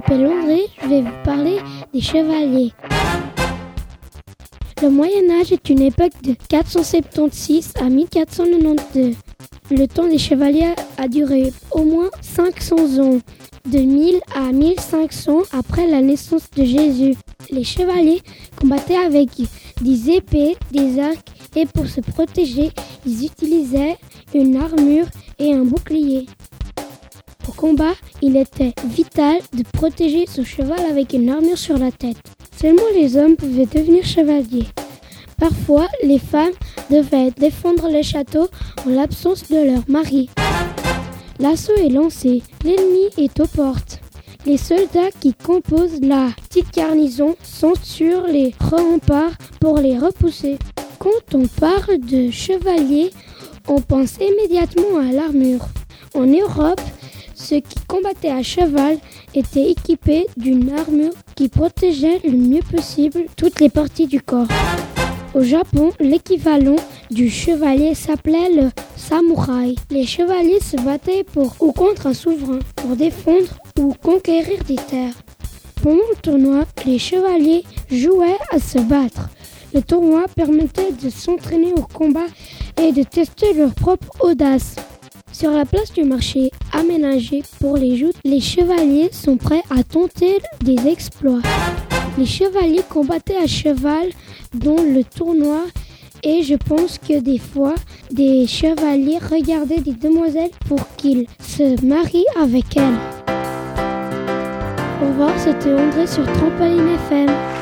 m'appelle André, je vais vous parler des chevaliers. Le Moyen Âge est une époque de 476 à 1492. Le temps des chevaliers a duré au moins 500 ans, de 1000 à 1500 après la naissance de Jésus. Les chevaliers combattaient avec des épées, des arcs et pour se protéger, ils utilisaient une armure et un bouclier. Au combat, il était vital de protéger son cheval avec une armure sur la tête. Seulement les hommes pouvaient devenir chevaliers. Parfois, les femmes devaient défendre le château en l'absence de leur mari. L'assaut est lancé, l'ennemi est aux portes. Les soldats qui composent la petite garnison sont sur les remparts pour les repousser. Quand on parle de chevaliers, on pense immédiatement à l'armure. En Europe, ceux qui combattaient à cheval étaient équipés d'une armure qui protégeait le mieux possible toutes les parties du corps. Au Japon, l'équivalent du chevalier s'appelait le samouraï. Les chevaliers se battaient pour ou contre un souverain, pour défendre ou conquérir des terres. Pendant le tournoi, les chevaliers jouaient à se battre. Le tournoi permettait de s'entraîner au combat et de tester leur propre audace. Sur la place du marché aménagée pour les joutes, les chevaliers sont prêts à tenter des exploits. Les chevaliers combattaient à cheval dans le tournoi et je pense que des fois, des chevaliers regardaient des demoiselles pour qu'ils se marient avec elles. Au revoir, c'était André sur Trampoline FM.